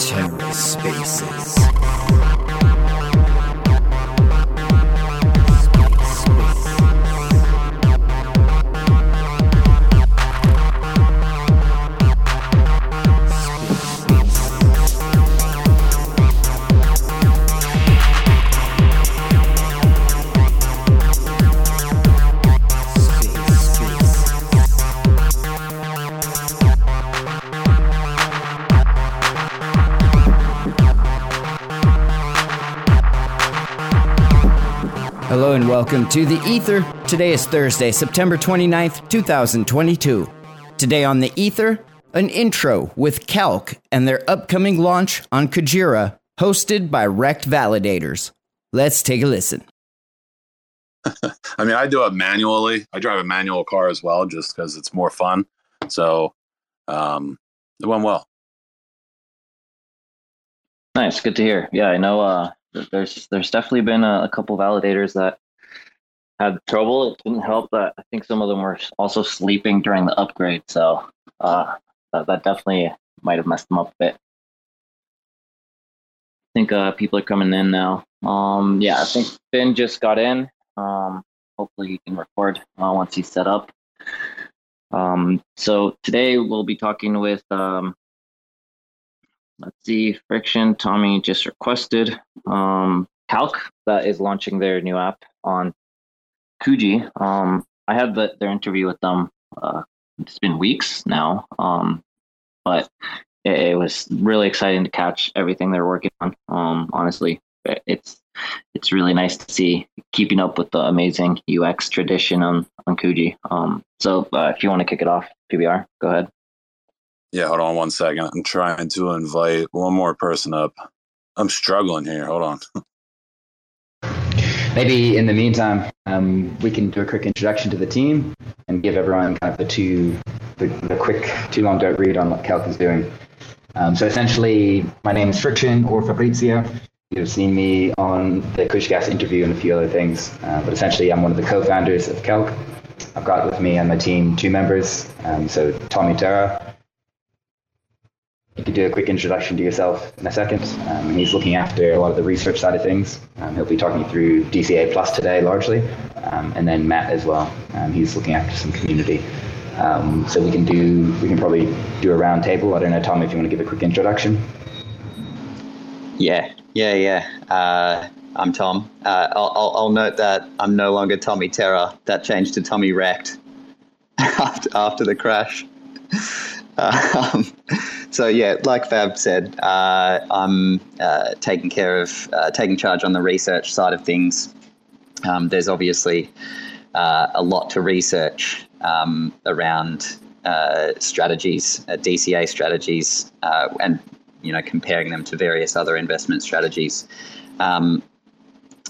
TerraSpaces. Welcome to The Ether. Today is Thursday, September 29th, 2022. Today on The Ether, an intro with Calc and their upcoming launch on Kujira, hosted by Rekt Validators. Let's take a listen. I mean, I do it manually. I drive a manual car as well, just because it's more fun. So um, it went well. Nice, good to hear. Yeah, I know. Uh, there's there's definitely been a, a couple validators that had trouble. It didn't help that I think some of them were also sleeping during the upgrade, so uh, that, that definitely might have messed them up a bit. I think uh, people are coming in now. Um, yeah, I think Finn just got in. Um, hopefully he can record uh, once he's set up. Um, so today we'll be talking with um, let's see, Friction. Tommy just requested um, Calc that is launching their new app on Kuji. Um, I had the, their interview with them. Uh, it's been weeks now, um, but it, it, was really exciting to catch everything they're working on. Um, honestly, it's it's really nice to see keeping up with the amazing UX tradition on on Kuji. Um, so uh, if you want to kick it off, PBR, go ahead. Yeah, hold on one second. I'm trying to invite one more person up. I'm struggling here. Hold on. maybe in the meantime, um, we can do a quick introduction to the team and give everyone kind of the two, the, the quick, too long don't read on what Calc is doing. Um, so essentially, my name is Friction or Fabrizio. You've seen me on the Kushgas interview and a few other things, uh, but essentially, I'm one of the co-founders of Calc. I've got with me on my team two members, um, so Tommy Terra, you could do a quick introduction to yourself in a second. Um, he's looking after a lot of the research side of things. Um, he'll be talking through DCA Plus today largely, um, and then Matt as well. Um, he's looking after some community. Um, so we can do we can probably do a round table. I don't know, Tom, if you want to give a quick introduction. Yeah, yeah, yeah. Uh, I'm Tom. Uh, I'll, I'll, I'll, note that I'm no longer Tommy Terra. That changed to Tommy Rekt after after the crash. Um, so yeah, like Fab said, uh, I'm uh, taking care of uh, taking charge on the research side of things. Um, there's obviously uh, a lot to research um, around uh, strategies, uh, DCA strategies, and you know comparing them to various other investment strategies. Um,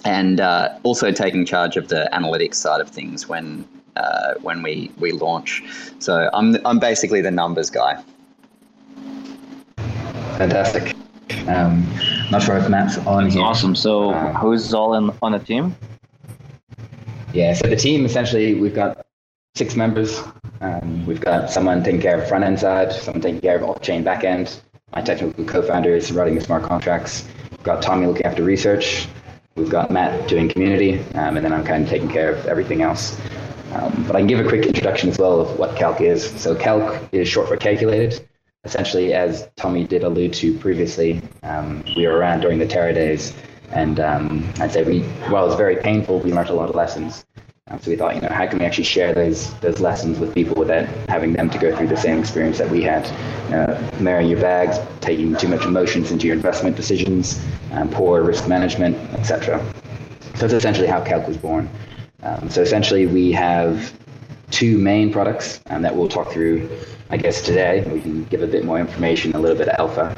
and also taking charge of the analytics side of things when uh, when we we launch. So I'm I'm basically the numbers guy. Fantastic. Um, not sure if Matt's on That's here. Awesome. So um, who's all in on the team? Yeah. So the team essentially we've got six members. Um, we've got someone taking care of front end side, someone taking care of off chain back end. My technical co-founder is running the smart contracts. We've got Tommy looking after research. We've got Matt doing community, um, and then I'm kind of taking care of everything else. Um, but I can give a quick introduction as well of what calc is. So calc is short for calculated. Essentially, as Tommy did allude to previously, um, we were around during the Terra days, and um, I'd say we, while was very painful, we learned a lot of lessons. Um, so we thought, you know, how can we actually share those those lessons with people without having them to go through the same experience that we had? Marrying your bags, taking too much emotions into your investment decisions, um, poor risk management, etc. So that's essentially how Calc was born. Um, so essentially, we have two main products um, that we'll talk through, I guess, today. We can give a bit more information, a little bit of alpha,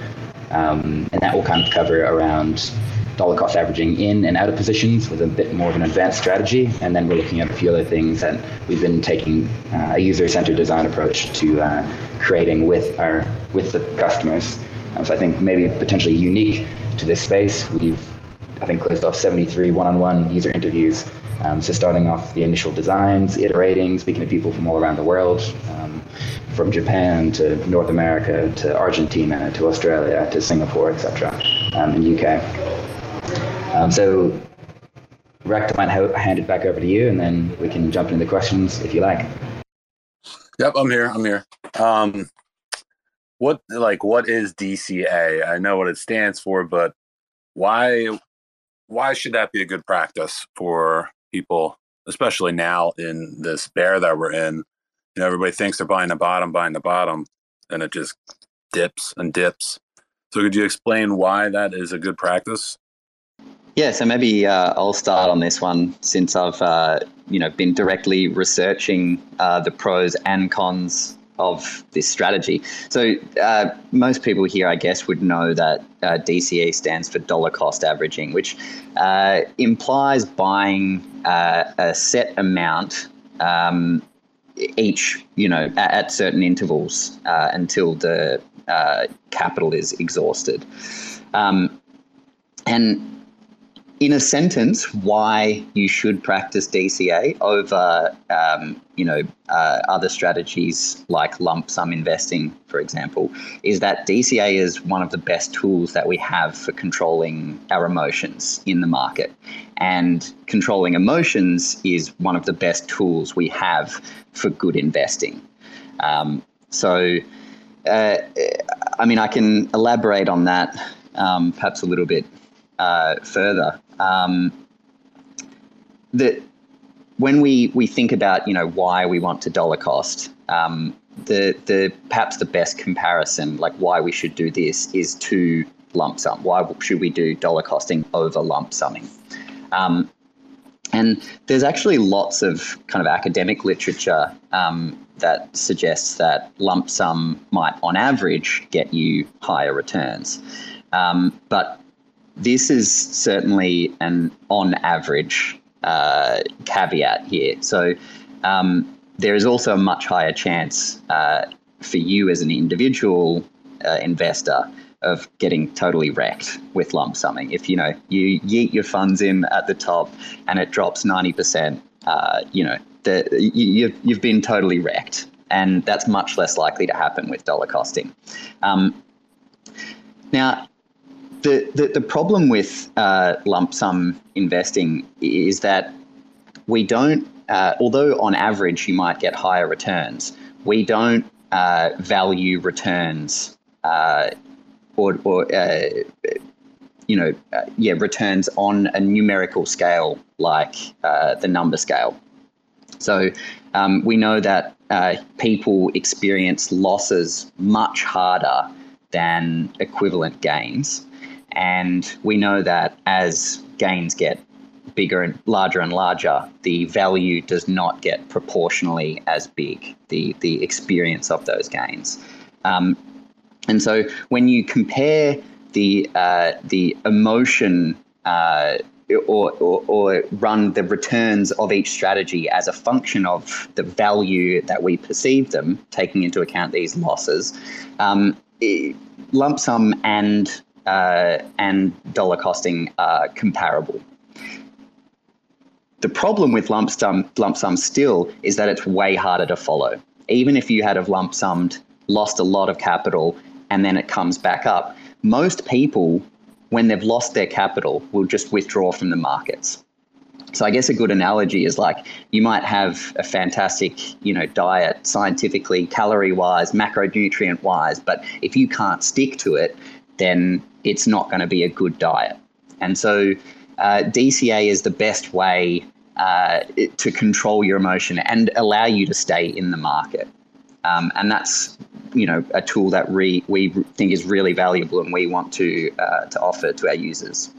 um, and that will kind of cover around dollar cost averaging in and out of positions with a bit more of an advanced strategy. And then we're looking at a few other things that we've been taking uh, a user-centered design approach to uh, creating with our with the customers. Um, so I think maybe potentially unique to this space, we've I think closed off 73 one-on-one user interviews Um, so starting off the initial designs, iterating, speaking to people from all around the world, um, from Japan to North America to Argentina to Australia to Singapore, etc., um, and UK. Um, so, Rekt, I hand it back over to you, and then we can jump into the questions if you like. Yep, I'm here. I'm here. Um, what like what is DCA? I know what it stands for, but why why should that be a good practice for people, especially now in this bear that we're in? You know, everybody thinks they're buying the bottom, buying the bottom, and it just dips and dips. So, could you explain why that is a good practice? Yeah, so maybe uh, I'll start on this one since I've uh, you know been directly researching uh, the pros and cons of this strategy. So uh, most people here, I guess, would know that uh, DCA stands for dollar cost averaging, which uh, implies buying a set amount um, each, you know, at, at certain intervals until the capital is exhausted. Um, and in a sentence why you should practice DCA over, um, you know, uh, other strategies like lump sum investing, for example, is that DCA is one of the best tools that we have for controlling our emotions in the market, and controlling emotions is one of the best tools we have for good investing. Um, so, uh, I mean, I can elaborate on that um, perhaps a little bit uh, further um, that when we we think about you know why we want to dollar cost, um, the the perhaps the best comparison, like why we should do this, is to lump sum. Why should we do dollar costing over lump summing? Um, and there's actually lots of kind of academic literature um, that suggests that lump sum might, on average, get you higher returns. Um, but this is certainly an on average uh, caveat here. So um, there is also a much higher chance uh, for you as an individual uh, investor of getting totally wrecked with lump summing. If you know you yeet your funds in at the top and it drops ninety percent, uh, you know the, you, you've been totally wrecked, and that's much less likely to happen with dollar costing. Um, now, the, the, the problem with uh, lump sum investing is that we don't, uh, although on average you might get higher returns, we don't uh, value returns uh, or, or uh, you know, uh, yeah, returns on a numerical scale like the number scale. So um, we know that people experience losses much harder than equivalent gains. And we know that as gains get bigger and larger and larger, the value does not get proportionally as big, the, the experience of those gains. Um, and so when you compare the, uh, the emotion uh, or, or, or, run the returns of each strategy as a function of the value that we perceive them, taking into account these losses, um, lump sum and uh, and dollar costing are comparable. The problem with lump sum, lump sum still is that it's way harder to follow. Even if you had have lump summed, lost a lot of capital, and then it comes back up, most people, when they've lost their capital, will just withdraw from the markets. So I guess a good analogy is like you might have a fantastic, you know, diet scientifically, calorie wise, macronutrient wise, but if you can't stick to it, then it's not going to be a good diet. And so uh, DCA is the best way uh, to control your emotion and allow you to stay in the market. Um, and that's you know a tool that we we think is really valuable and we want to uh, to offer to our users.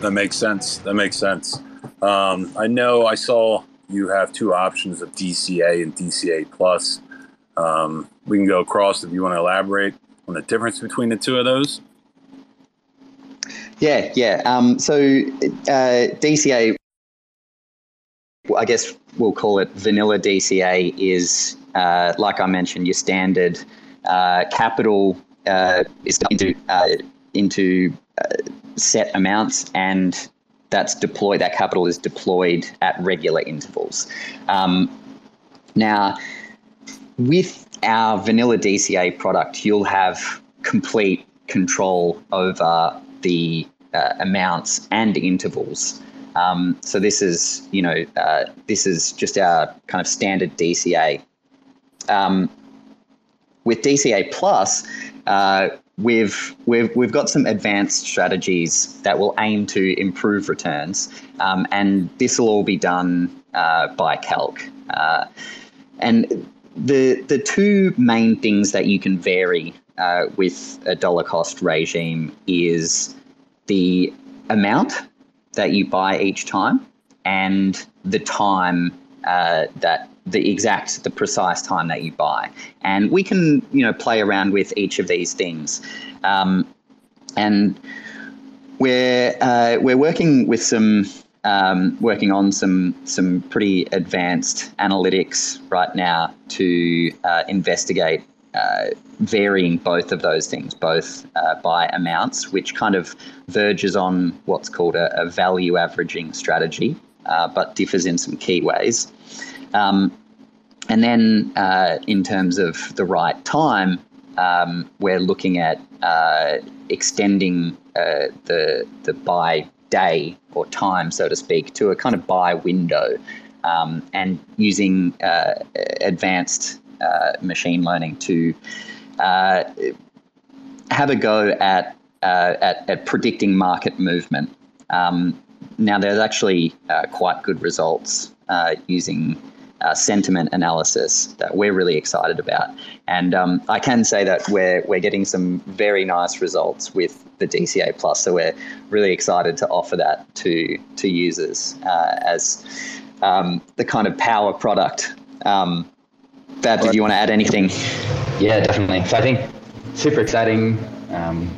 That makes sense. That makes sense. Um, I know I saw you have two options of DCA and DCA plus. Um, we can go across if you want to elaborate on the difference between the two of those? Yeah, yeah. Um, so uh, DCA, I guess we'll call it vanilla DCA, is uh, like I mentioned, your standard uh, capital uh, is into uh, into uh, set amounts, and that's deployed, that capital is deployed at regular intervals. Um, now, with our vanilla DCA product, you'll have complete control over the uh, amounts and intervals. Um, so this is, you know, uh, this is just our kind of standard DCA. Um, with DCA Plus, uh, we've we've we've got some advanced strategies that will aim to improve returns, um, and this will all be done uh, by Calc. Uh, and the the two main things that you can vary uh, with a dollar cost regime is the amount that you buy each time and the time uh, that the exact the precise time that you buy. And we can you know play around with each of these things. Um, and we're uh, we're working with some um, working on some some pretty advanced analytics right now to uh, investigate uh, varying both of those things, both uh, by amounts, which kind of verges on what's called a, a value averaging strategy, uh, but differs in some key ways. Um, and then, uh, in terms of the right time, um, we're looking at uh, extending the the buy day or time, so to speak, to a kind of buy window, um, and using uh, advanced uh, machine learning to uh, have a go at, uh, at, at predicting market movement. Um, now, there's actually uh, quite good results uh, using uh, sentiment analysis that we're really excited about. And um, I can say that we're, we're getting some very nice results with the DCA Plus. So we're really excited to offer that to, to users uh, as um, the kind of power product. Um, Fab, did you want to add anything? Yeah, definitely. So I think super exciting um,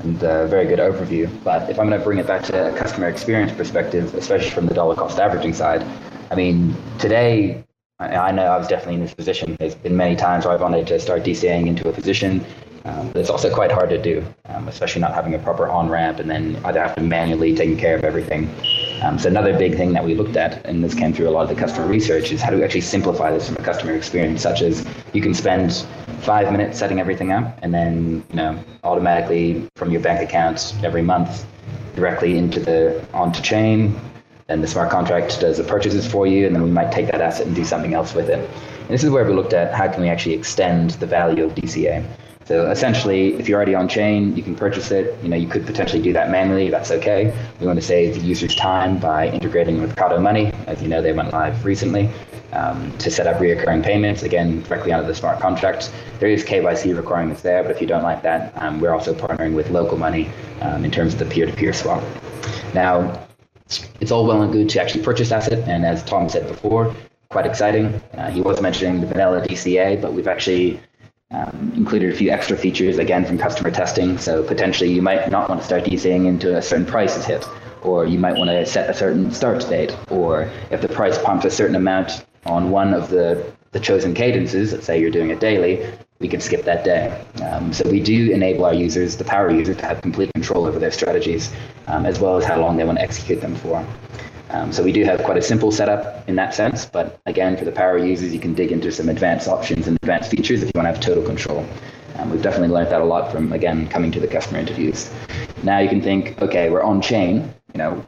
and a very good overview. But if I'm going to bring it back to a customer experience perspective, especially from the dollar cost averaging side, I mean, today, I, know I was definitely in this position. There's been many times where I've wanted to start DCAing into a position. Um, but it's also quite hard to do, um, especially not having a proper on ramp and then I'd have to manually taking care of everything. Um, so another big thing that we looked at, and this came through a lot of the customer research, is how do we actually simplify this from a customer experience, such as you can spend five minutes setting everything up, and then you know automatically from your bank accounts every month directly into the onto chain and the smart contract does the purchases for you, and then we might take that asset and do something else with it. And this is where we looked at how can we actually extend the value of DCA. So essentially, if you're already on chain, you can purchase it. You know, you could potentially do that manually. That's okay. We want to save the user's time by integrating with Kado Money. As you know, they went live recently um, to set up reoccurring payments, again, directly onto the smart contract. There is KYC requirements there, but if you don't like that, um, we're also partnering with Local Money um, in terms of the peer-to-peer swap. Now, it's all well and good to actually purchase asset, and as Tom said before, quite exciting. Uh, he was mentioning the vanilla DCA, but we've actually um, included a few extra features again from customer testing. So potentially you might not want to start DCAing into a certain price is hit, or you might want to set a certain start date, or if the price pumps a certain amount on one of the, the chosen cadences, let's say you're doing it daily, we can skip that day. Um, so we do enable our users, the power users, to have complete control over their strategies, um, as well as how long they want to execute them for. Um, so we do have quite a simple setup in that sense, but again, for the power users, you can dig into some advanced options and advanced features if you want to have total control. Um, we've definitely learned that a lot from, again, coming to the customer interviews. Now you can think, okay, we're on chain, you know,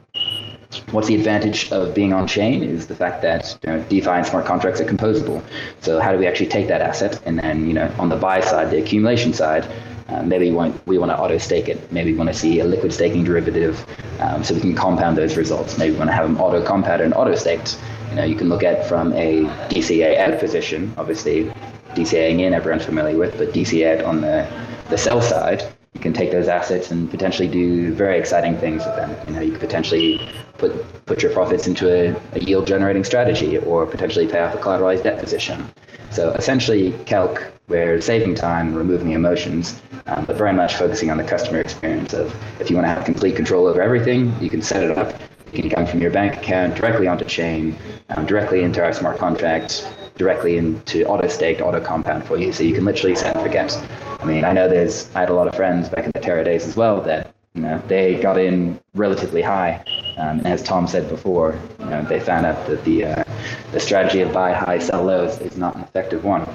what's the advantage of being on chain is the fact that you know, DeFi and smart contracts are composable. So how do we actually take that asset and then, you know, on the buy side, the accumulation side, uh, maybe we want, we want to auto stake it. Maybe we want to see a liquid staking derivative um, so we can compound those results. Maybe we want to have them auto compounded and auto staked. You know, you can look at from a DCA out position, obviously DCAing in, everyone's familiar with, but DCA on the, the sell side, you can take those assets and potentially do very exciting things with them. You know, you could potentially put put your profits into a, a yield generating strategy or potentially pay off a collateralized debt position. So essentially, Calc, we're saving time, removing the emotions, um, but very much focusing on the customer experience of if you want to have complete control over everything, you can set it up. You can come from your bank account directly onto chain, um, directly into our smart contracts, directly into auto staked, auto compound for you. So you can literally set and forget. I mean, I know there's, I had a lot of friends back in the Terra days as well that, you know, they got in relatively high Um, and as Tom said before, you know, they found out that the uh, the strategy of buy high, sell low is, is not an effective one.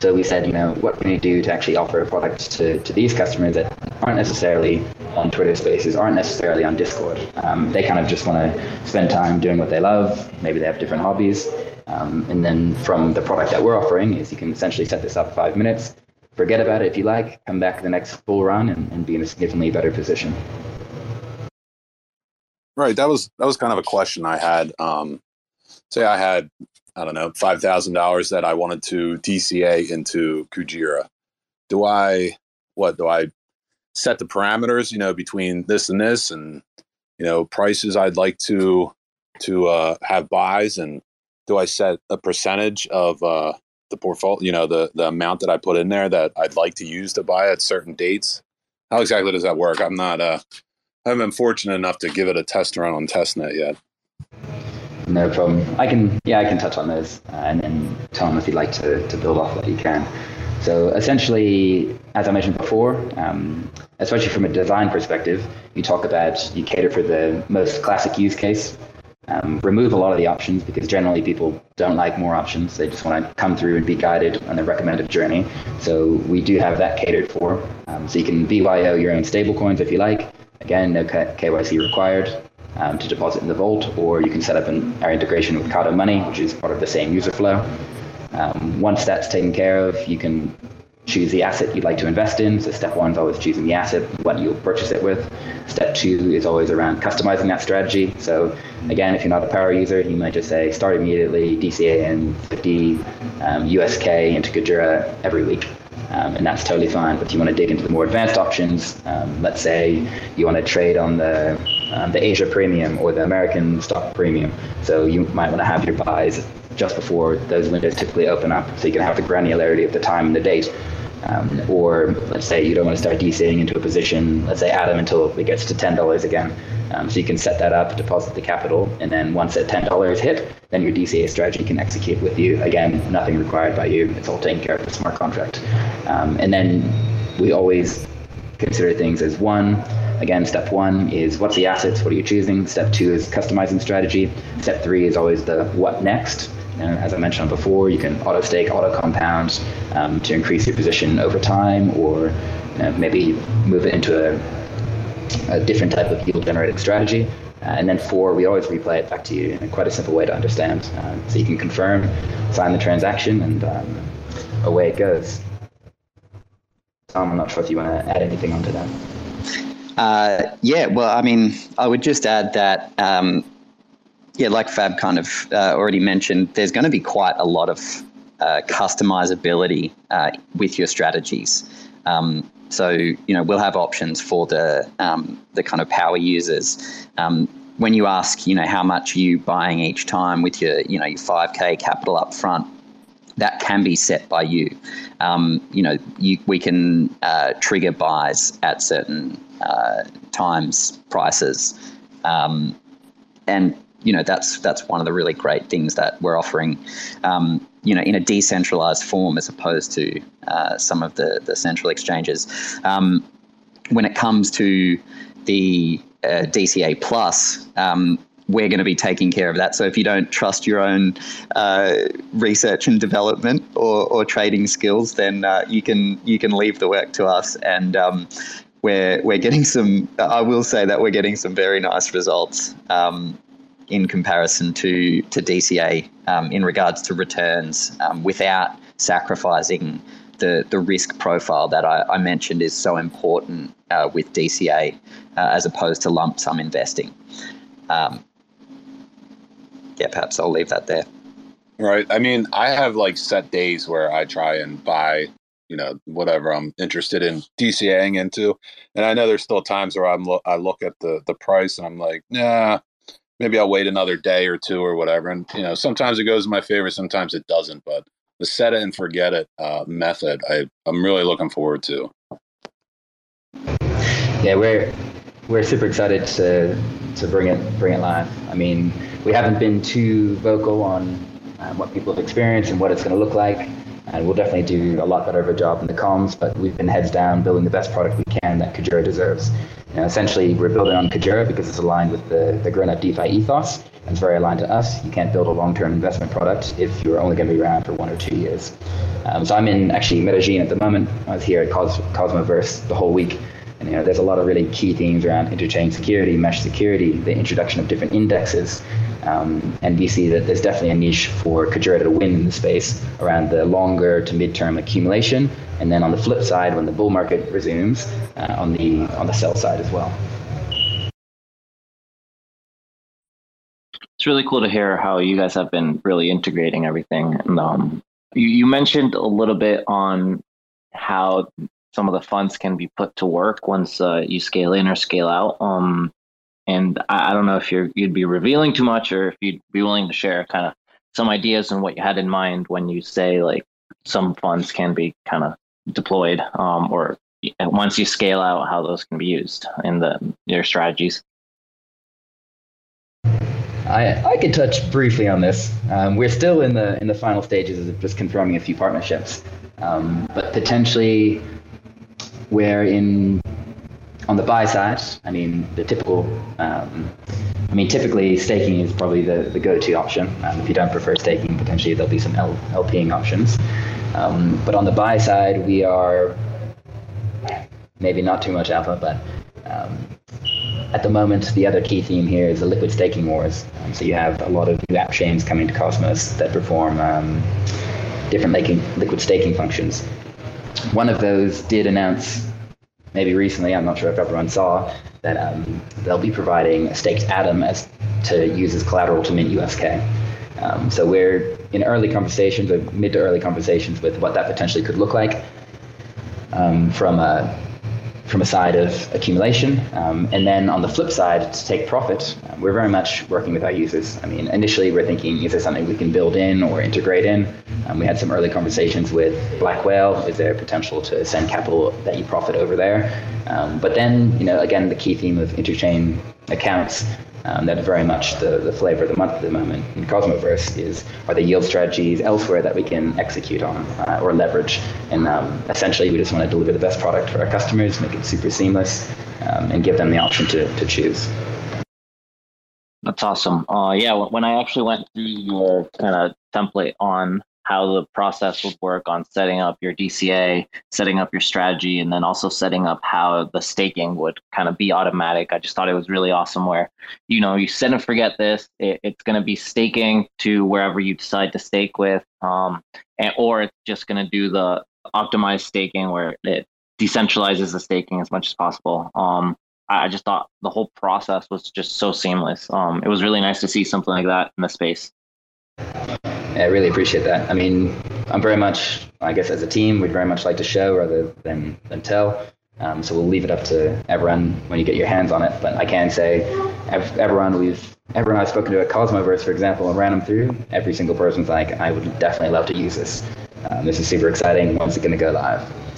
So we said, you know, what can we do to actually offer a product to, to these customers that aren't necessarily on Twitter Spaces, aren't necessarily on Discord. Um, they kind of just want to spend time doing what they love. Maybe they have different hobbies. Um, and then from the product that we're offering is you can essentially set this up five minutes, forget about it if you like, come back the next full run and, and be in a significantly better position. Right. That was that was kind of a question I had. Um, say I had I don't know five thousand dollars that I wanted to DCA into Kujira. Do I what do I set the parameters? You know, between this and this, and you know prices I'd like to to uh, have buys, and do I set a percentage of uh, the portfolio? You know, the the amount that I put in there that I'd like to use to buy at certain dates. How exactly does that work? I'm not uh, I haven't been fortunate enough to give it a test run on testnet yet. No problem. I can, yeah, I can touch on those, uh, and then Tom, if you'd like to, to build off that, you can. So essentially, as I mentioned before, um, especially from a design perspective, you talk about you cater for the most classic use case. Um, remove a lot of the options because generally people don't like more options. They just want to come through and be guided on the recommended journey. So we do have that catered for. Um, so you can BYO your own stablecoins if you like. Again, no KYC required um, to deposit in the vault, or you can set up an, our integration with Kado Money, which is part of the same user flow. Um, once that's taken care of, you can choose the asset you'd like to invest in. So step one is always choosing the asset, what you'll purchase it with. Step two is always around customizing that strategy. So again, if you're not a power user, you might just say start immediately, DCA in 50 um, USK into Kujira every week um, and that's totally fine. But if you want to dig into the more advanced options, um, let's say you want to trade on the um, the Asia premium or the American stock premium, so you might want to have your buys just before those windows typically open up, so you can have the granularity of the time and the date. Um, or let's say you don't want to start DCing into a position, let's say Atom until it gets to $10 again. Um, so you can set that up, deposit the capital, and then once that $10 hit, then your DCA strategy can execute with you. Again, nothing required by you. It's all taken care of with smart contract. Um, and then we always consider things as one. Again, step one is what's the assets? What are you choosing? Step two is customizing strategy. Step three is always the what next. And as I mentioned before, you can auto stake, auto compound um, to increase your position over time, or you know, maybe move it into a a different type of yield generating strategy. Uh, and then four, we always replay it back to you in quite a simple way to understand. Um, so you can confirm, sign the transaction, and um, away it goes. Tom, I'm not sure if you want to add anything onto that. Uh, yeah, well, I mean, I would just add that, um, yeah, like Fab kind of uh, already mentioned, there's going to be quite a lot of uh, customizability uh, with your strategies. Um, so you know we'll have options for the um, the kind of power users. Um, when you ask, you know, how much are you buying each time with your, you know, your 5k capital up front, that can be set by you. Um, you know, you, we can uh, trigger buys at certain uh, times, prices, um, and you know that's that's one of the really great things that we're offering. Um, you know, in a decentralized form as opposed to uh, some of the the central exchanges. Um, when it comes to the uh, DCA Plus, um, we're going to be taking care of that. So if you don't trust your own uh, research and development or, or trading skills, then uh, you can you can leave the work to us. And um, we're we're getting some. I will say that we're getting some very nice results. Um, in comparison to to DCA um, in regards to returns um, without sacrificing the the risk profile that I, I mentioned is so important uh, with DCA uh, as opposed to lump sum investing. Um, yeah, perhaps I'll leave that there. Right. I mean, I have like set days where I try and buy, you know, whatever I'm interested in DCAing into, and I know there's still times where I'm lo- I look at the the price and I'm like, nah, maybe I'll wait another day or two or whatever. And you know, sometimes it goes in my favor, sometimes it doesn't. But the set it and forget it uh, method, I I'm really looking forward to. Yeah, we're we're super excited to to bring it bring it live. I mean, we haven't been too vocal on um, what people have experienced and what it's going to look like. And we'll definitely do a lot better of a job in the comms. But we've been heads down building the best product we can that Kujira deserves. You know, essentially, we're building on Kujira because it's aligned with the, the grown-up DeFi ethos. And it's very aligned to us. You can't build a long-term investment product if you're only going to be around for one or two years. Um, so I'm in actually Medellin at the moment. I was here at Cos- Cosmoverse the whole week. And you know, there's a lot of really key themes around interchain security, mesh security, the introduction of different indexes. Um, and we see that there's definitely a niche for Kujira to win in the space around the longer to mid-term accumulation. And then on the flip side, when the bull market resumes, uh, on the on the sell side as well. It's really cool to hear how you guys have been really integrating everything. And um, you, you mentioned a little bit on how some of the funds can be put to work once uh, you scale in or scale out. Um, and I, I, don't know if you're you'd be revealing too much or if you'd be willing to share kind of some ideas and what you had in mind when you say like some funds can be kind of deployed um, or once you scale out how those can be used in the your strategies. I, I could touch briefly on this. Um, we're still in the in the final stages of just confirming a few partnerships, um, but potentially we're in on the buy side, I mean the typical, um, I mean typically staking is probably the, the go-to option. Um, if you don't prefer staking, potentially there'll be some L, LPing options. Um, but on the buy side, we are maybe not too much alpha, but um, at the moment, the other key theme here is the liquid staking wars. Um, so you have a lot of new app chains coming to Cosmos that perform um, different liquid staking functions. One of those did announce, maybe recently, I'm not sure if everyone saw, that um, they'll be providing a staked Atom as to use as collateral to mint USK. Um, so we're in early conversations, or mid to early conversations, with what that potentially could look like um, from a from a side of accumulation. Um, and then on the flip side, to take profit, um, we're very much working with our users. I mean, initially we're thinking, is there something we can build in or integrate in? Um, we had some early conversations with Black Whale. Is there potential to send capital that you profit over there? Um, but then, you know, again, the key theme of interchain accounts um, that's very much the, the flavor of the month at the moment in Cosmoverse is are there yield strategies elsewhere that we can execute on uh, or leverage? And um, essentially, we just want to deliver the best product for our customers, make it super seamless, um, and give them the option to, to choose. That's awesome. Uh, yeah, when I actually went through your kind of template on how the process would work on setting up your DCA, setting up your strategy, and then also setting up how the staking would kind of be automatic. I just thought it was really awesome where, you know, you set and forget this, it, it's going to be staking to wherever you decide to stake with, um, and, or it's just going to do the optimized staking where it decentralizes the staking as much as possible. Um, I just thought the whole process was just so seamless. Um, it was really nice to see something like that in the space. I really appreciate that. I mean, I'm very much, I guess, as a team, we'd very much like to show rather than than tell. Um, so we'll leave it up to everyone when you get your hands on it. But I can say, everyone we've everyone I've spoken to at Cosmoverse, for example, and ran them through, every single person's like, I would definitely love to use this. Um, this is super exciting. When's it going to go live?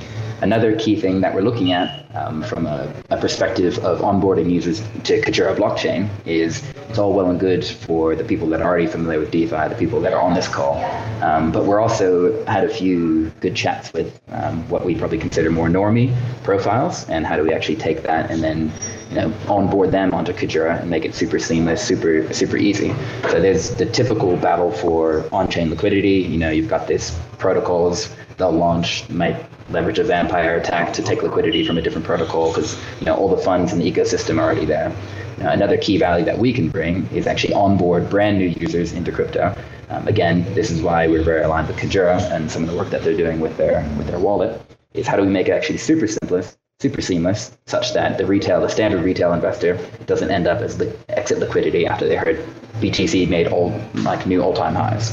Another key thing that we're looking at um, from a, a, perspective of onboarding users to Kujira blockchain is it's all well and good for the people that are already familiar with DeFi, the people that are on this call. Um, but we're also had a few good chats with um, what we probably consider more normie profiles, and how do we actually take that and then you know onboard them onto Kujira and make it super seamless, super super easy. So there's the typical battle for on-chain liquidity. You know, you've got this protocols they'll launch might leverage a vampire attack to take liquidity from a different protocol because you know all the funds in the ecosystem are already there. Another key value that we can bring is actually onboard brand new users into crypto. Um, again, this is why we're very aligned with Kujira and some of the work that they're doing with their with their wallet. Is how do we make it actually super simplest, super seamless, such that the retail, the standard retail investor, doesn't end up as li- exit liquidity after they heard BTC made all like new all-time highs.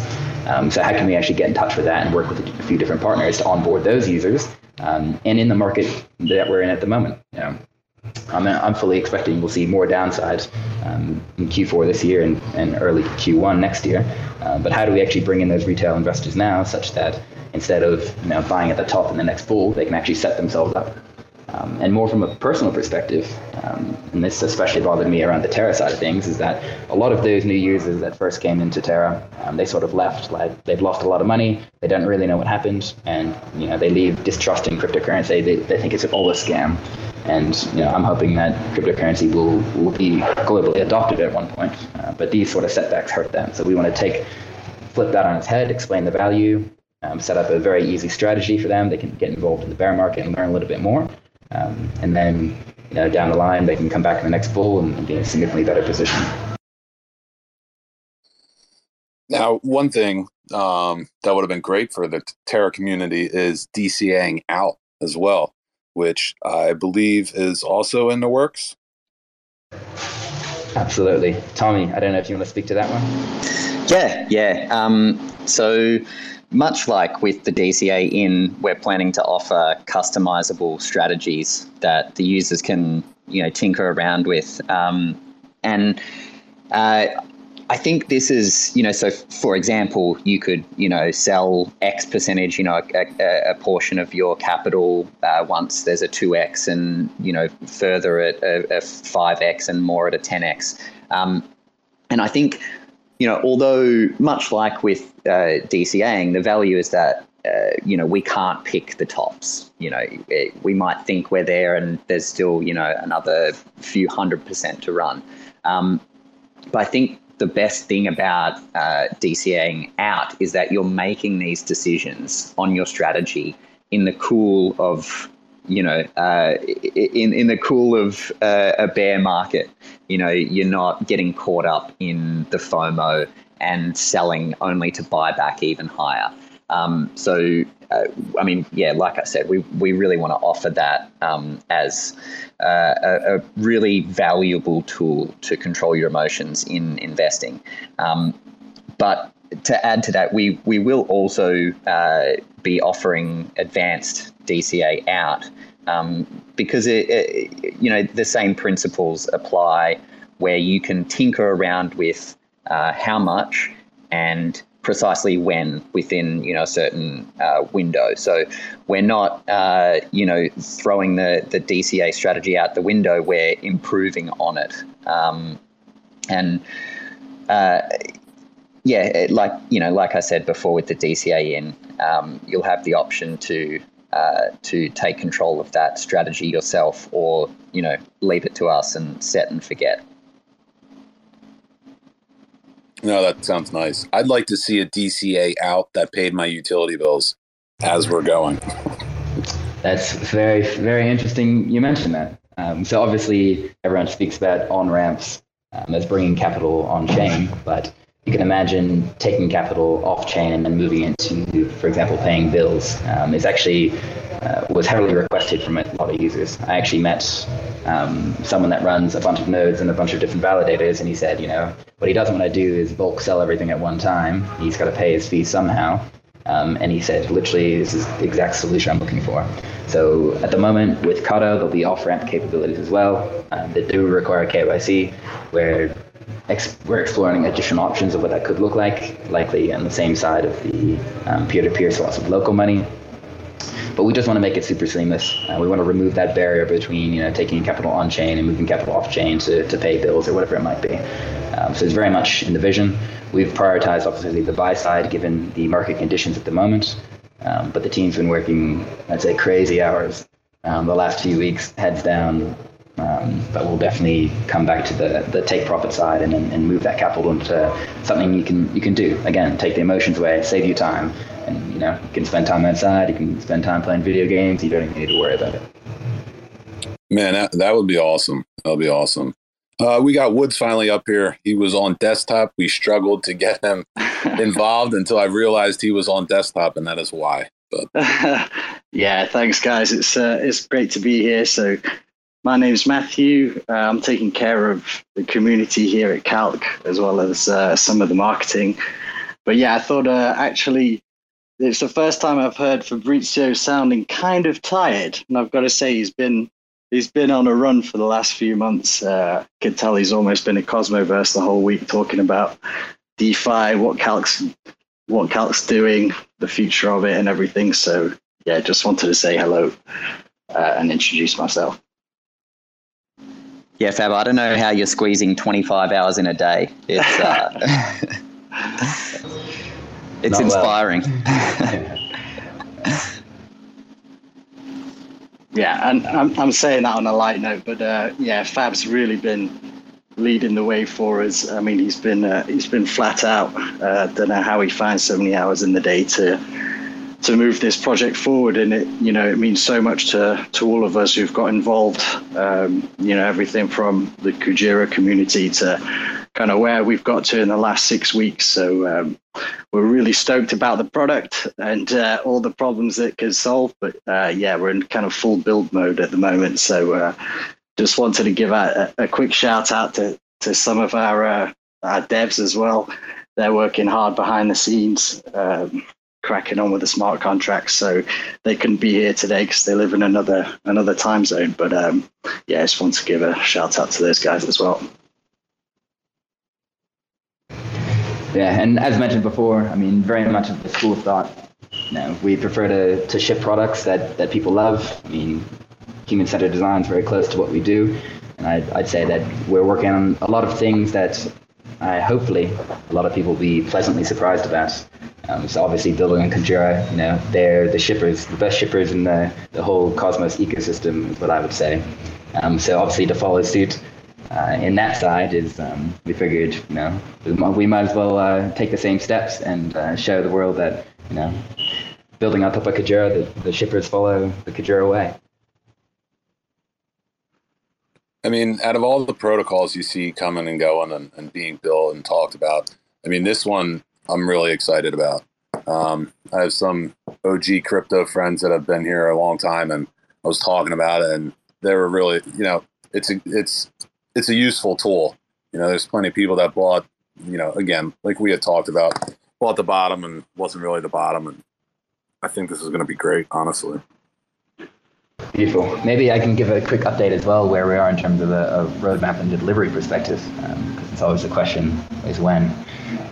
Um, so how can we actually get in touch with that and work with a few different partners to onboard those users? Um, and in the market that we're in at the moment, you know, I'm, I'm fully expecting we'll see more downsides um, in Q4 this year and, and early Q1 next year. Uh, but how do we actually bring in those retail investors now, such that instead of you know buying at the top in the next bull, they can actually set themselves up? Um, and more from a personal perspective, um, and this especially bothered me around the Terra side of things, is that a lot of those new users that first came into Terra, um, they sort of left like they've lost a lot of money, they don't really know what happened, and you know they leave distrusting cryptocurrency. They, they think it's all a scam, and you know I'm hoping that cryptocurrency will will be globally adopted at one point. Uh, but these sort of setbacks hurt them, so we want to take flip that on its head, explain the value, um, set up a very easy strategy for them. They can get involved in the bear market and learn a little bit more. Um, and then you know, down the line, they can come back in the next bull and be in a significantly better position. Now, one thing um, that would have been great for the Terra community is DCAing out as well, which I believe is also in the works. Absolutely. Tommy, I don't know if you want to speak to that one. Yeah, yeah. Um, so much like with the DCA in, we're planning to offer customizable strategies that the users can, you know, tinker around with. Um, and uh, I think this is, you know, so for example, you could, you know, sell X percentage, you know, a, a portion of your capital uh, once there's a 2X and, you know, further at a, a 5X and more at a 10X. Um, and I think you know, although much like with uh, DCAing, the value is that uh, you know we can't pick the tops. You know, it, we might think we're there, and there's still you know another few hundred percent to run. Um, but I think the best thing about uh, DCAing out is that you're making these decisions on your strategy in the cool of you know, uh, in in the cool of uh, a bear market, you know, you're not getting caught up in the FOMO and selling only to buy back even higher. Um, so, uh, I mean, yeah, like I said, we we really want to offer that um, as uh, a, a, really valuable tool to control your emotions in investing. Um, but to add to that, we we will also uh, be offering advanced DCA out um, because it, it, you know the same principles apply where you can tinker around with uh, how much and precisely when within you know a certain uh, window. So we're not uh, you know throwing the the DCA strategy out the window. We're improving on it, um, and uh, yeah, like you know, like I said before with the DCA in, um, you'll have the option to uh, to take control of that strategy yourself, or you know, leave it to us and set and forget. No, that sounds nice. I'd like to see a DCA out that paid my utility bills as we're going. That's very, very interesting. You mentioned that. Um, so obviously, everyone speaks about on ramps um, as bringing capital on chain, but you can imagine taking capital off chain and then moving it to, for example, paying bills um, is actually uh, was heavily requested from a lot of users. I actually met um, someone that runs a bunch of nodes and a bunch of different validators, and he said, you know, what he doesn't want to do is bulk sell everything at one time. He's got to pay his fees somehow. Um, and he said, literally, this is the exact solution I'm looking for. So at the moment, with Kado, there'll be off-ramp capabilities as well um, that do require KYC, where ex- we're exploring additional options of what that could look like, likely on the same side of the um, peer-to-peer source of local money. But we just want to make it super seamless. Uh, we want to remove that barrier between you know taking capital on chain and moving capital off chain to, to pay bills or whatever it might be. Um, so it's very much in the vision. We've prioritized obviously the buy side given the market conditions at the moment. Um, but the team's been working, I'd say, crazy hours um, the last few weeks, heads down, um, but we'll definitely come back to the, the take profit side and, and move that capital into something you can you can do. Again, take the emotions away, save you time, and you know you can spend time outside. You can spend time playing video games. You don't even need to worry about it. Man, that, that would be awesome. That would be awesome. Uh, we got Woods finally up here. He was on desktop. We struggled to get him involved until I realized he was on desktop, and that is why. But yeah, thanks, guys. It's uh, it's great to be here. So my name's Matthew. Uh, I'm taking care of the community here at Calc as well as uh, some of the marketing. But yeah, I thought uh, actually it's the first time I've heard Fabrizio sounding kind of tired, and I've got to say he's been he's been on a run for the last few months. Uh, could tell he's almost been a Cosmoverse the whole week talking about DeFi, what Calc's what Calc's doing, the future of it, and everything. So yeah, just wanted to say hello uh, and introduce myself. Yeah, Fab. I don't know how you're squeezing 25 hours in a day. It's uh, it's Not well. inspiring. Yeah, and I'm, I'm saying that on a light note, but uh, yeah, Fab's really been leading the way for us. I mean, he's been uh, he's been flat out. Uh, don't know how he finds so many hours in the day to to move this project forward, and it you know it means so much to to all of us who've got involved. Um, you know, everything from the Kujira community to kind of where we've got to in the last six weeks. So um, we're really stoked about the product and uh, all the problems that it can solve. But uh, yeah, we're in kind of full build mode at the moment. So uh, just wanted to give a, a quick shout out to, to some of our, uh, our devs as well. They're working hard behind the scenes, um, cracking on with the smart contracts. So they couldn't be here today because they live in another another time zone. But um, yeah, I just want to give a shout out to those guys as well. Yeah, and as mentioned before, I mean, very much of the school of thought. You know, we prefer to, to ship products that, that people love. I mean, human-centered design is very close to what we do, and I'd, I'd say that we're working on a lot of things that I hopefully a lot of people will be pleasantly surprised about. Um, so obviously building on Kujira, you know, they're the shippers, the best shippers in the, the whole Cosmos ecosystem is what I would say. Um, so obviously to follow suit uh, in that side is um, we figured, you know, we might as well uh, take the same steps and uh, show the world that, you know, building on top of Kujira, the, the shippers follow the Kujira way. I mean, out of all the protocols you see coming and going and, and being built and talked about, I mean, this one I'm really excited about. Um, I have some OG crypto friends that have been here a long time, and I was talking about it, and they were really, you know, it's a, it's it's a useful tool. You know, there's plenty of people that bought, you know, again, like we had talked about, bought the bottom and wasn't really the bottom, and I think this is going to be great, honestly. Beautiful. Maybe I can give a quick update as well where we are in terms of a, a roadmap and delivery perspective, because um, it's always the question is when.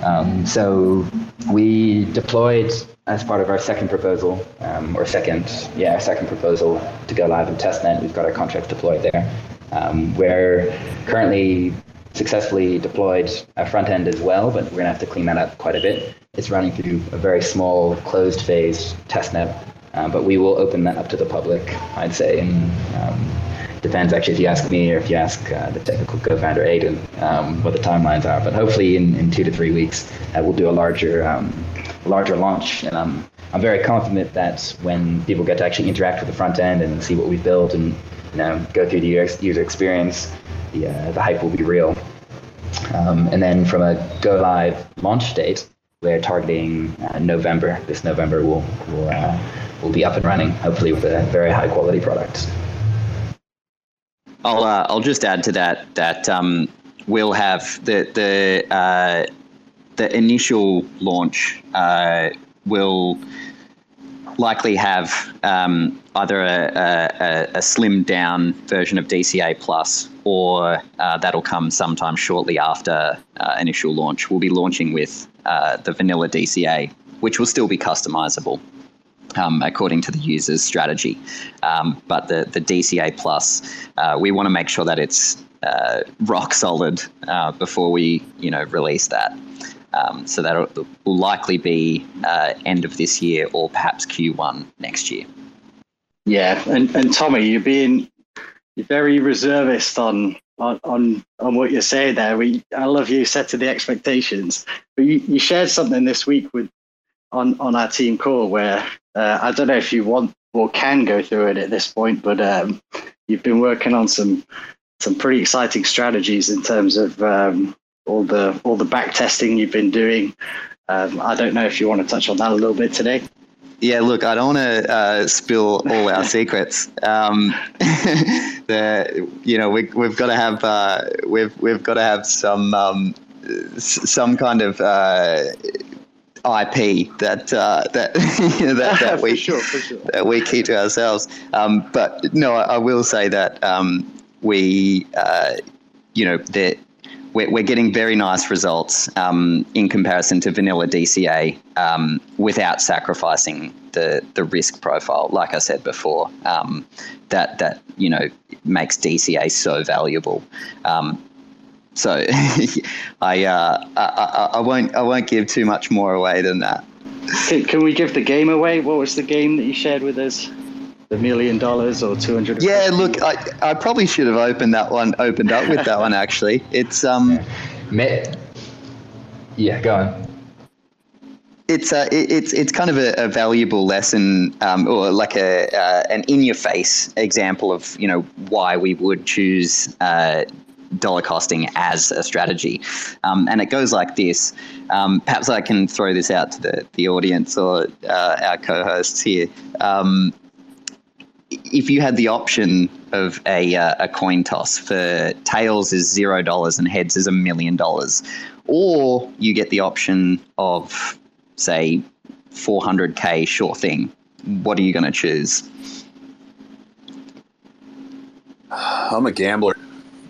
Um, so we deployed as part of our second proposal, um, or second, yeah, our second proposal to go live in testnet. We've got our contracts deployed there. Um, we're currently successfully deployed a front end as well, but we're going to have to clean that up quite a bit. It's running through a very small closed phase testnet, uh, but we will open that up to the public, I'd say. And um, depends actually if you ask me or if you ask uh, the technical co-founder Aiden um, what the timelines are. But hopefully in, in two to three weeks uh, we'll do a larger um, larger launch. And I'm I'm very confident that when people get to actually interact with the front end and see what we've built and you know go through the user experience, the uh, the hype will be real. Um, and then from a go live launch date, we're targeting uh, November. This November we'll we'll, uh, we'll be up and running, hopefully with a very high quality product. I'll uh, I'll just add to that that um, we'll have the the uh, the initial launch uh, will likely have um, either a, a, a slimmed down version of DCA Plus or uh, that'll come sometime shortly after uh, initial launch. We'll be launching with uh, the vanilla DCA, which will still be customizable. Um, according to the user's strategy, um, but the the DCA plus, uh, we want to make sure that it's uh, rock solid uh, before we you know release that. Um, so that will likely be uh, end of this year or perhaps Q1 next year. Yeah, and, and Tommy, you're being very reservist on on on, on what you're saying there. We I love you setting the expectations, but you, you shared something this week with on on our team call where uh, I don't know if you want or can go through it at this point, but um, you've been working on some some pretty exciting strategies in terms of um, all the all the back testing you've been doing. Um, I don't know if you want to touch on that a little bit today. Yeah, look, I don't want to uh, spill all our secrets. Um, the, you know, we, have got to have uh, we've we've got to have some um, some kind of uh, IP that uh, that that, that we sure, sure. that we keep to ourselves. Um, but no, I, I, will say that um, we, uh, you know, that we're, we're getting very nice results um, in comparison to vanilla DCA um, without sacrificing the the risk profile. Like I said before, um, that that you know makes DCA so valuable. So I, uh, I, I won't I won't give too much more away than that. Can, can we give the game away? What was the game that you shared with us? The million dollars or two hundred? Yeah, look, I, I probably should have opened that one, opened up with that one. Actually, it's um, yeah, yeah go on. It's uh, it, it's it's kind of a, a valuable lesson, um, or like a uh, an in your face example of you know why we would choose uh, dollar costing as a strategy. Um, and it goes like this. Um, perhaps I can throw this out to the, the audience or uh, our co hosts here. Um, if you had the option of a, uh, a coin toss for tails is zero dollars and heads is a million dollars, or you get the option of, say, 400k sure thing, what are you going to choose? I'm a gambler.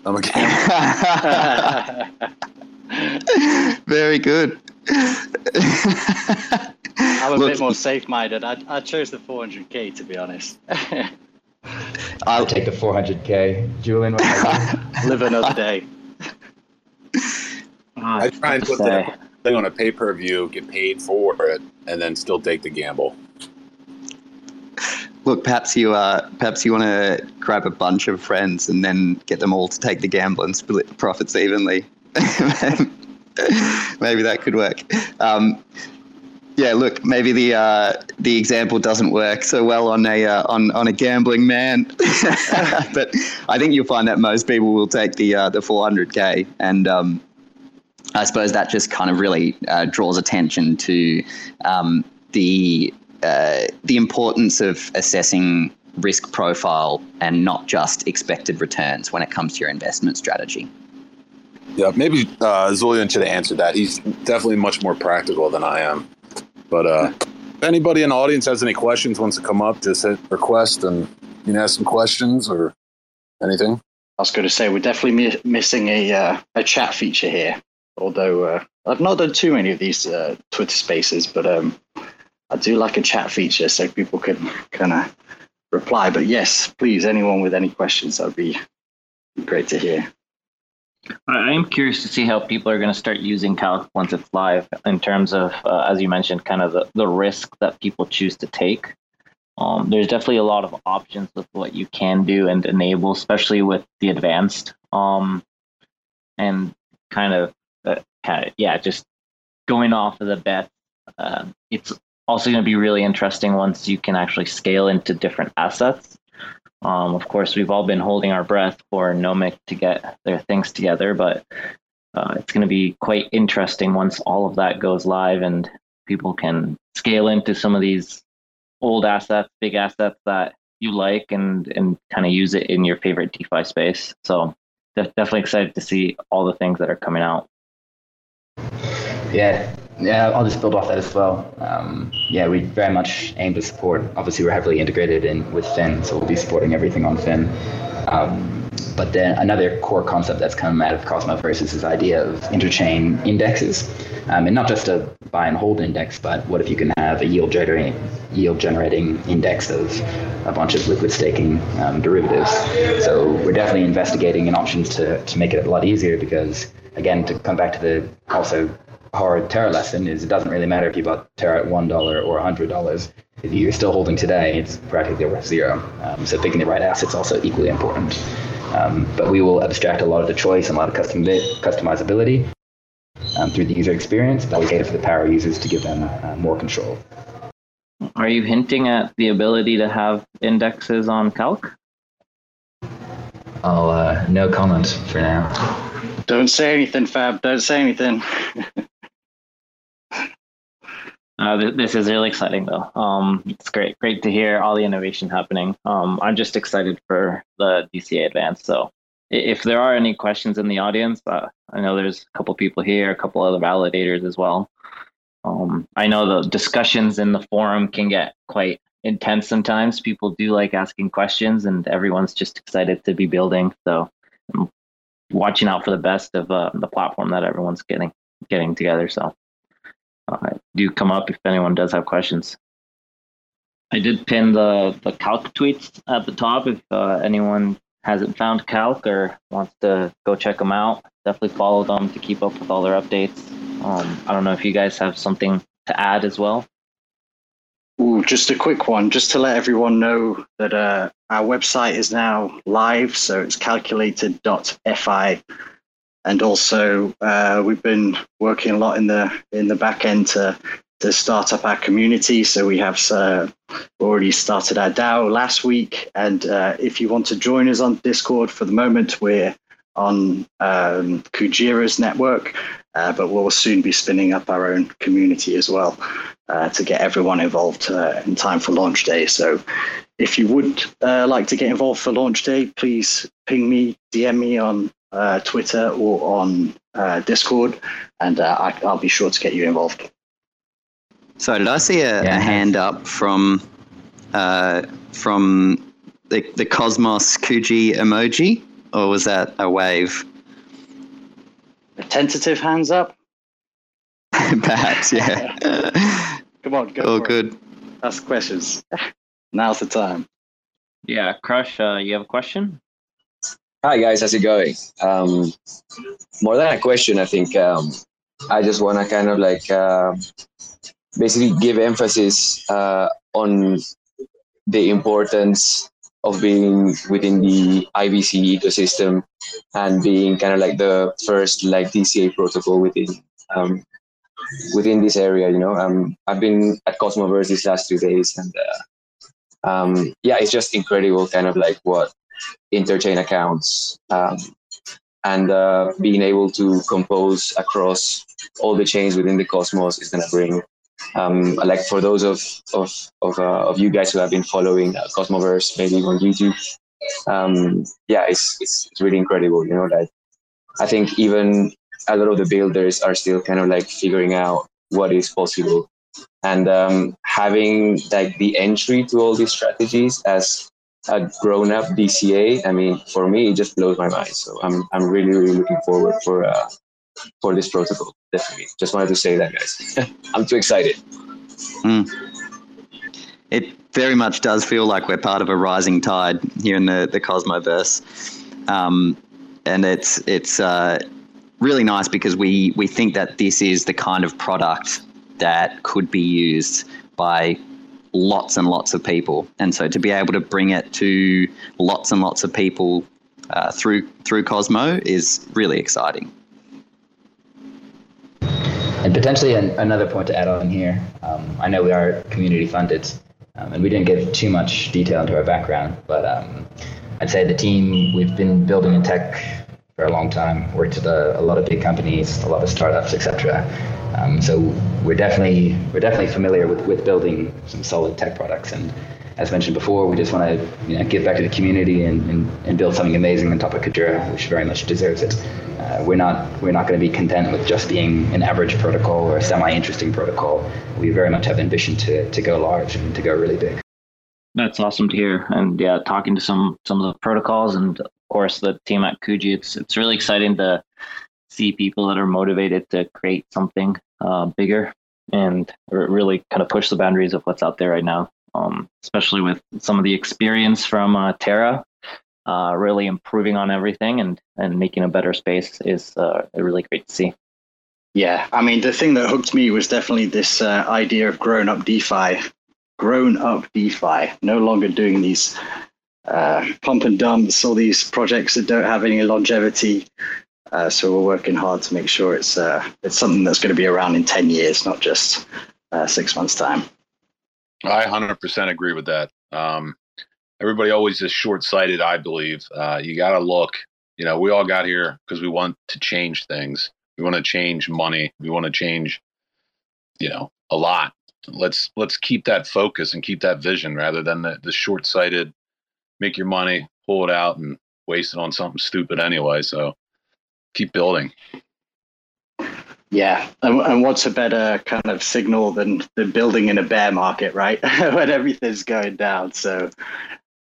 I'm a gambler. Very good. I'm a Look, bit more safe-minded. I, I chose the 400k to be honest. I'll take the 400k, Julian. Live another day. I try and put that thing on a pay-per-view, get paid for it, and then still take the gamble. Look, perhaps you uh, perhaps you want to grab a bunch of friends and then get them all to take the gamble and split the profits evenly. maybe that could work. Um, yeah, look, maybe the uh, the example doesn't work so well on a uh, on on a gambling man, but I think you'll find that most people will take the uh, the 400k, and um, I suppose that just kind of really uh, draws attention to um, the uh, the importance of assessing risk profile and not just expected returns when it comes to your investment strategy. Yeah, maybe uh, Zulian should have answered that. He's definitely much more practical than I am. But uh, if anybody in the audience has any questions, wants to come up, just hit request and you can ask some questions or anything. I was going to say we're definitely mi- missing a uh, a chat feature here. Although uh, I've not done too many of these uh, Twitter Spaces, but um, I do like a chat feature so people can kind of reply. But yes, please, anyone with any questions, that would be great to hear. I am curious to see how people are going to start using Calc once it's live in terms of, uh, as you mentioned, kind of the, the risk that people choose to take. Um, there's definitely a lot of options with what you can do and enable, especially with the advanced. Um, and kind of, uh, kind of, yeah, just going off of the bet. Uh, it's also going to be really interesting once you can actually scale into different assets. Um, of course, we've all been holding our breath for Nomic to get their things together, but uh, it's going to be quite interesting once all of that goes live and people can scale into some of these old assets, big assets that you like, and and kind of use it in your favorite DeFi space. So definitely excited to see all the things that are coming out. Yeah, yeah, I'll just build off that as well. Um, yeah, we very much aim to support. Obviously, we're heavily integrated in with Fin, so we'll be supporting everything on Fin. Um, but then another core concept that's come out of Cosmoverse is this idea of interchain indexes, um, and not just a buy and hold index, but what if you can have a yield generating yield generating index of a bunch of liquid staking um, derivatives? So we're definitely investigating in options to to make it a lot easier because again, to come back to the also hard Terra lesson is it doesn't really matter if you bought Terra at one dollar or hundred dollars. If you're still holding today, it's practically worth zero. Um, so picking the right asset's also equally important. Um, but we will abstract a lot of the choice and a lot of custom customizability um, through the user experience, delegate it for the power users to give them uh, more control. Are you hinting at the ability to have indexes on Calc? I'll uh, no comment for now. Don't say anything, Fab. Don't say anything. Uh, th- this is really exciting, though. Um, it's great, great to hear all the innovation happening. Um, I'm just excited for the DCA Advance. So, if there are any questions in the audience, uh, I know there's a couple people here, a couple other validators as well. Um, I know the discussions in the forum can get quite intense sometimes. People do like asking questions, and everyone's just excited to be building. So, I'm watching out for the best of uh, the platform that everyone's getting getting together. So uh, do come up if anyone does have questions. I did pin the the calc tweets at the top if uh, anyone hasn't found calc or wants to go check them out. Definitely follow them to keep up with all their updates. Um, I don't know if you guys have something to add as well. Ooh, just a quick one, just to let everyone know that uh, our website is now live, so it's calculated.fi, and also uh, we've been working a lot in the in the back end to to start up our community. So we have uh, already started our DAO last week, and uh, if you want to join us on Discord, for the moment we're on um, Kujira's network, uh, but we'll soon be spinning up our own community as well uh, to get everyone involved uh, in time for launch day. So if you would like to get involved for launch day, please ping me, DM me on uh, Twitter or on uh, Discord, and I, will be sure to get you involved. So did I see a, yeah. a hand up from from the, the Cosmos Kuji emoji? or was that a wave? A tentative hands up. Perhaps, yeah. Come on, go. Oh, good. It. Ask questions. Now's the time. Yeah, Crush, uh, you have a question? Hi guys, how's it going? Um, more than a question, I think um, I just want to kind of like uh, basically give emphasis uh, on the importance of being within the IBC ecosystem and being kind of like the first like DCA protocol within um, within this area. You know, um, I've been at Cosmoverse these last two days, and uh, um, yeah, it's just incredible, kind of like what interchain accounts um, and uh, being able to compose across all the chains within the Cosmos is going to bring um, like for those of of of, uh, of you guys who have been following uh, Cosmoverse maybe on YouTube, um, yeah, it's, it's it's really incredible. You know, like I think even a lot of the builders are still kind of like figuring out what is possible, and um, having like the entry to all these strategies as a grown up DCA. I mean, for me, it just blows my mind. So I'm I'm really really looking forward for uh, for this protocol. Definitely. Just wanted to say that, guys. I'm too excited. Mm. It very much does feel like we're part of a rising tide here in the the Cosmoverse, um, and it's it's uh, really nice because we we think that this is the kind of product that could be used by lots and lots of people, and so to be able to bring it to lots and lots of people uh, through through Cosmo is really exciting. And potentially an, another point to add on here, um, I know we are community funded, um, and we didn't give too much detail into our background, but um, I'd say the team, we've been building in tech for a long time, worked at a, a lot of big companies, a lot of startups, etc. Um, so we're definitely we're definitely familiar with, with building some solid tech products. And as mentioned before, we just want to you know, give back to the community and, and, and build something amazing on top of Kujira, which very much deserves it. Uh, we're not we're not going to be content with just being an average protocol or a semi-interesting protocol. We very much have ambition to to go large and to go really big. That's awesome to hear. And yeah, talking to some some of the protocols and course the team at Kuji, it's it's really exciting to see people that are motivated to create something uh, bigger and really kind of push the boundaries of what's out there right now. Um, especially with some of the experience from uh, Terra uh, really improving on everything and and making a better space is uh, really great to see. Yeah, I mean the thing that hooked me was definitely this uh, idea of grown up DeFi, grown up DeFi, no longer doing these uh, pump and dumps, all these projects that don't have any longevity. Uh, so we're working hard to make sure it's uh, it's something that's going to be around in ten years, not just six months time. I 100% agree with that. Um, everybody always is short sighted, I believe. Uh, you got to look. You know, we all got here because we want to change things. We want to change money. We want to change, you know, a lot. Let's let's keep that focus and keep that vision rather than the, the short sighted. Make your money, pull it out, and waste it on something stupid anyway. So keep building. Yeah, and, and what's a better kind of signal than, than building in a bear market, right? when everything's going down. So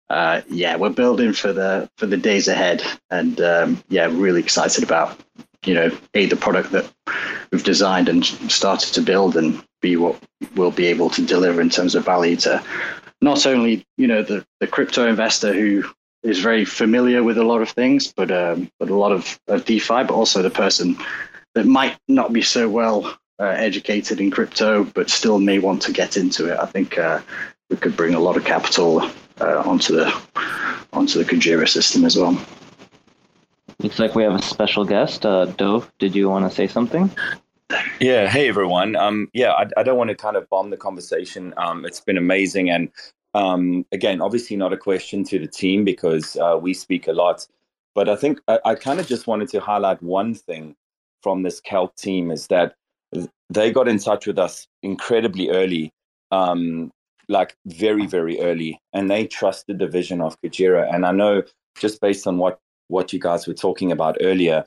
uh, yeah, we're building for the for the days ahead, and um, yeah, really excited about you know a the product that we've designed and started to build, and b what we'll be able to deliver in terms of value to not only you know the the crypto investor who is very familiar with a lot of things, but um, but a lot of, of DeFi, but also the person that might not be so well uh, educated in crypto, but still may want to get into it. I think uh, we could bring a lot of capital uh, onto the onto the Kujira system as well. Looks like we have a special guest. Uh, Dove, did you want to say something? Yeah, hey everyone. Um, yeah, I, I don't want to kind of bomb the conversation. Um, it's been amazing, and um, again, obviously not a question to the team because uh, we speak a lot, but I think I, I kind of just wanted to highlight one thing from this Calc team is that they got in touch with us incredibly early, um, like very very early, and they trusted the vision of Kujira. And I know just based on what what you guys were talking about earlier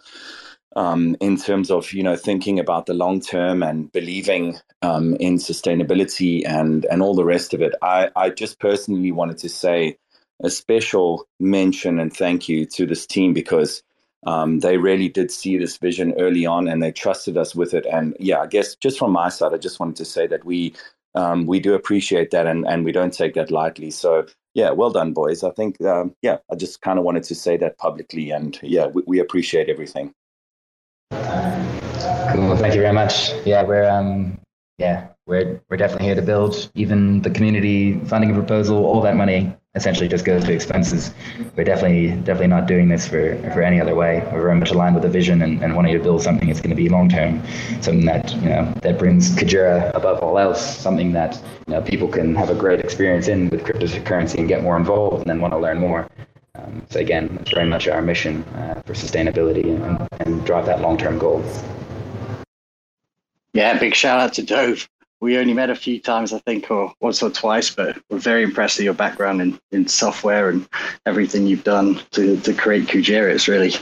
um, in terms of you know thinking about the long term and believing um, in sustainability and and all the rest of it. I, I just personally wanted to say a special mention and thank you to this team because um, they really did see this vision early on and they trusted us with it. And yeah, I guess just from my side, I just wanted to say that we um, we do appreciate that and, and we don't take that lightly. So yeah, well done, boys. I think um, yeah, I just kind of wanted to say that publicly, and yeah, we, we appreciate everything. Cool. Thank you very much. Yeah, we're um, yeah, we're we're definitely here to build. Even the community funding proposal, all that money essentially just goes to expenses. We're definitely definitely not doing this for for any other way. We're very much aligned with the vision and, and wanting to build something that's going to be long term, something that you know that brings Kujira above all else, something that you know people can have a great experience in with cryptocurrency and get more involved and then want to learn more. Um, so again, it's very much our mission uh, for sustainability and, and drive that long-term goal. Yeah, big shout out to Dove. We only met a few times, I think, or once or twice, but we're very impressed with your background in, in software and everything you've done to, to create Kujira. It's really,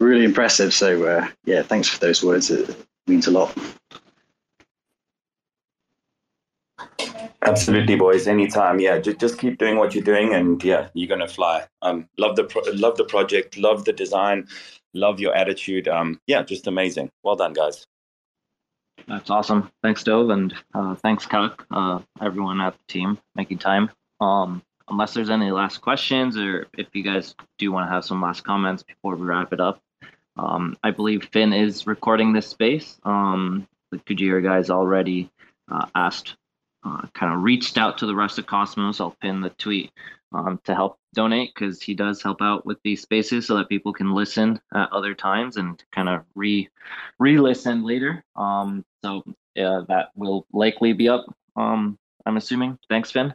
really impressive. So, uh, yeah, thanks for those words. It means a lot. Absolutely, boys. Anytime. Yeah, just just keep doing what you're doing, and yeah, you're gonna fly. Um, love the pro- love the project, love the design, love your attitude. Um, yeah, just amazing. Well done, guys. That's awesome. Thanks, Dove, and uh, thanks, Calc, uh, everyone at the team making time. Um, unless there's any last questions, or if you guys do want to have some last comments before we wrap it up, um, I believe Finn is recording this space. Um, the Kujira guys already uh, asked uh, kind of reached out to the rest of Cosmos. I'll pin the tweet um, to help donate because he does help out with these spaces so that people can listen at other times and kind of re re-listen later. Um, so yeah, that will likely be up. Um, I'm assuming. Thanks, Finn.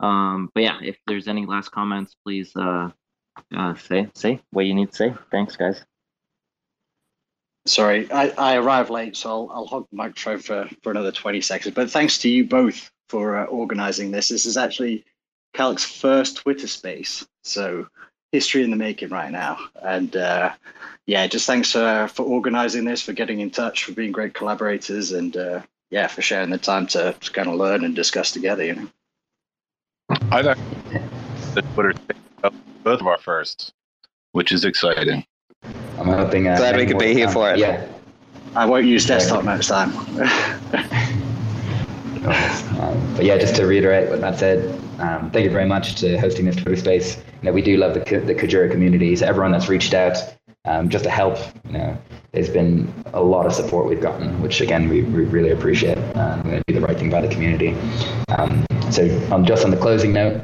Um, but yeah, if there's any last comments, please uh, uh, say say what you need to say. Thanks, guys. Sorry, I, I arrived late, so I'll, I'll hog the microphone for, for another 20 seconds. But thanks to you both for uh, organizing this. This is actually Calc's first Twitter space. So history in the making right now. And uh, yeah, just thanks uh, for organizing this, for getting in touch, for being great collaborators, and uh, yeah, for sharing the time to, to kind of learn and discuss together, you know. I thought the Twitter both of our first, which is exciting. I'm hoping. Uh, Glad we could be here time. for it. Yeah. I won't use desktop next time. um, but yeah, just to reiterate what Matt said, um, thank you very much to hosting this Twitter space. You know, we do love the the Kujira community. So everyone that's reached out um, just to help, you know, there's been a lot of support we've gotten, which again we, we really appreciate. Uh, we're going to do the right thing by the community. Um, so um, just on the closing note,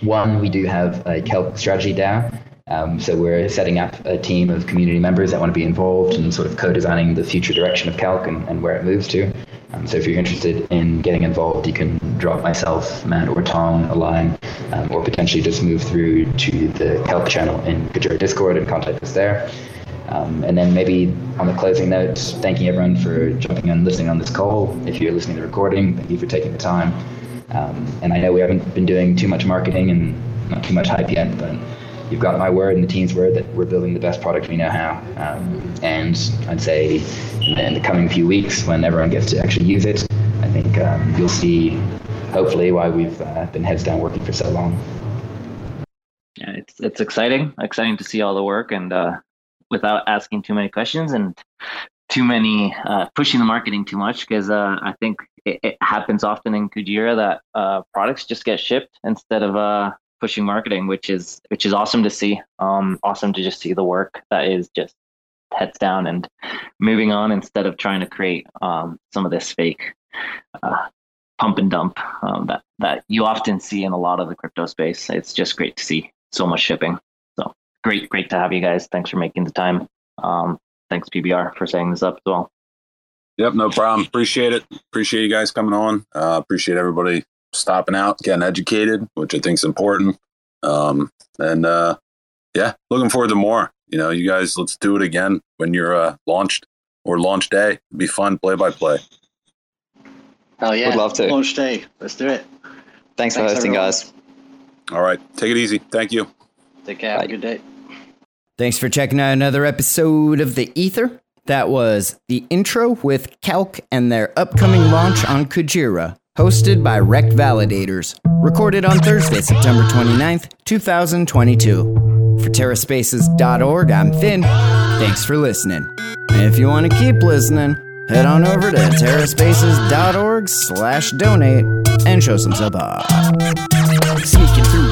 one, we do have a Calc strategy DAO. Um, so we're setting up a team of community members that want to be involved in sort of co-designing the future direction of Calc and, and where it moves to. Um, so if you're interested in getting involved, you can drop myself, Matt, or Tom a line, um, or potentially just move through to the Calc channel in Kujira Discord and contact us there. Um, and then maybe on the closing note, thanking everyone for jumping and listening on this call. If you're listening to the recording, thank you for taking the time. Um, and I know we haven't been doing too much marketing and not too much hype yet, but you've got my word and the team's word that we're building the best product we know how. Um, and I'd say in the coming few weeks, when everyone gets to actually use it, I think um, you'll see, hopefully, why we've uh, been heads down working for so long. Yeah, it's it's exciting, exciting to see all the work, and uh, without asking too many questions and too many uh, pushing the marketing too much, because uh, I think it, it, happens often in Kujira that uh, products just get shipped instead of uh, pushing marketing, which is which is awesome to see. Um, awesome to just see the work that is just heads down and moving on instead of trying to create um, some of this fake uh, pump and dump um, that that you often see in a lot of the crypto space. It's just great to see so much shipping. So great, great to have you guys. Thanks for making the time. Um, thanks PBR for setting this up as well. Yep, no problem. Appreciate it. Appreciate you guys coming on. Uh, appreciate everybody stopping out, getting educated, which I think is important. Um, and uh, yeah, looking forward to more. You know, you guys, let's do it again when you're uh, launched or launch day. It'd be fun, play by play. Hell yeah! Would love to. Launch day. Let's do it. Thanks, Thanks for hosting, everyone. guys. All right, take it easy. Thank you. Take care. Bye. Have a good day. Thanks for checking out another episode of The Ether. That was the intro with Calc and their upcoming launch on Kujira, hosted by Rekt Validators, recorded on Thursday, September 29th, 2022. For TerraSpaces.org, I'm Finn. Thanks for listening. And if you want to keep listening, head on over to terraspaces.org slash donate and show some support.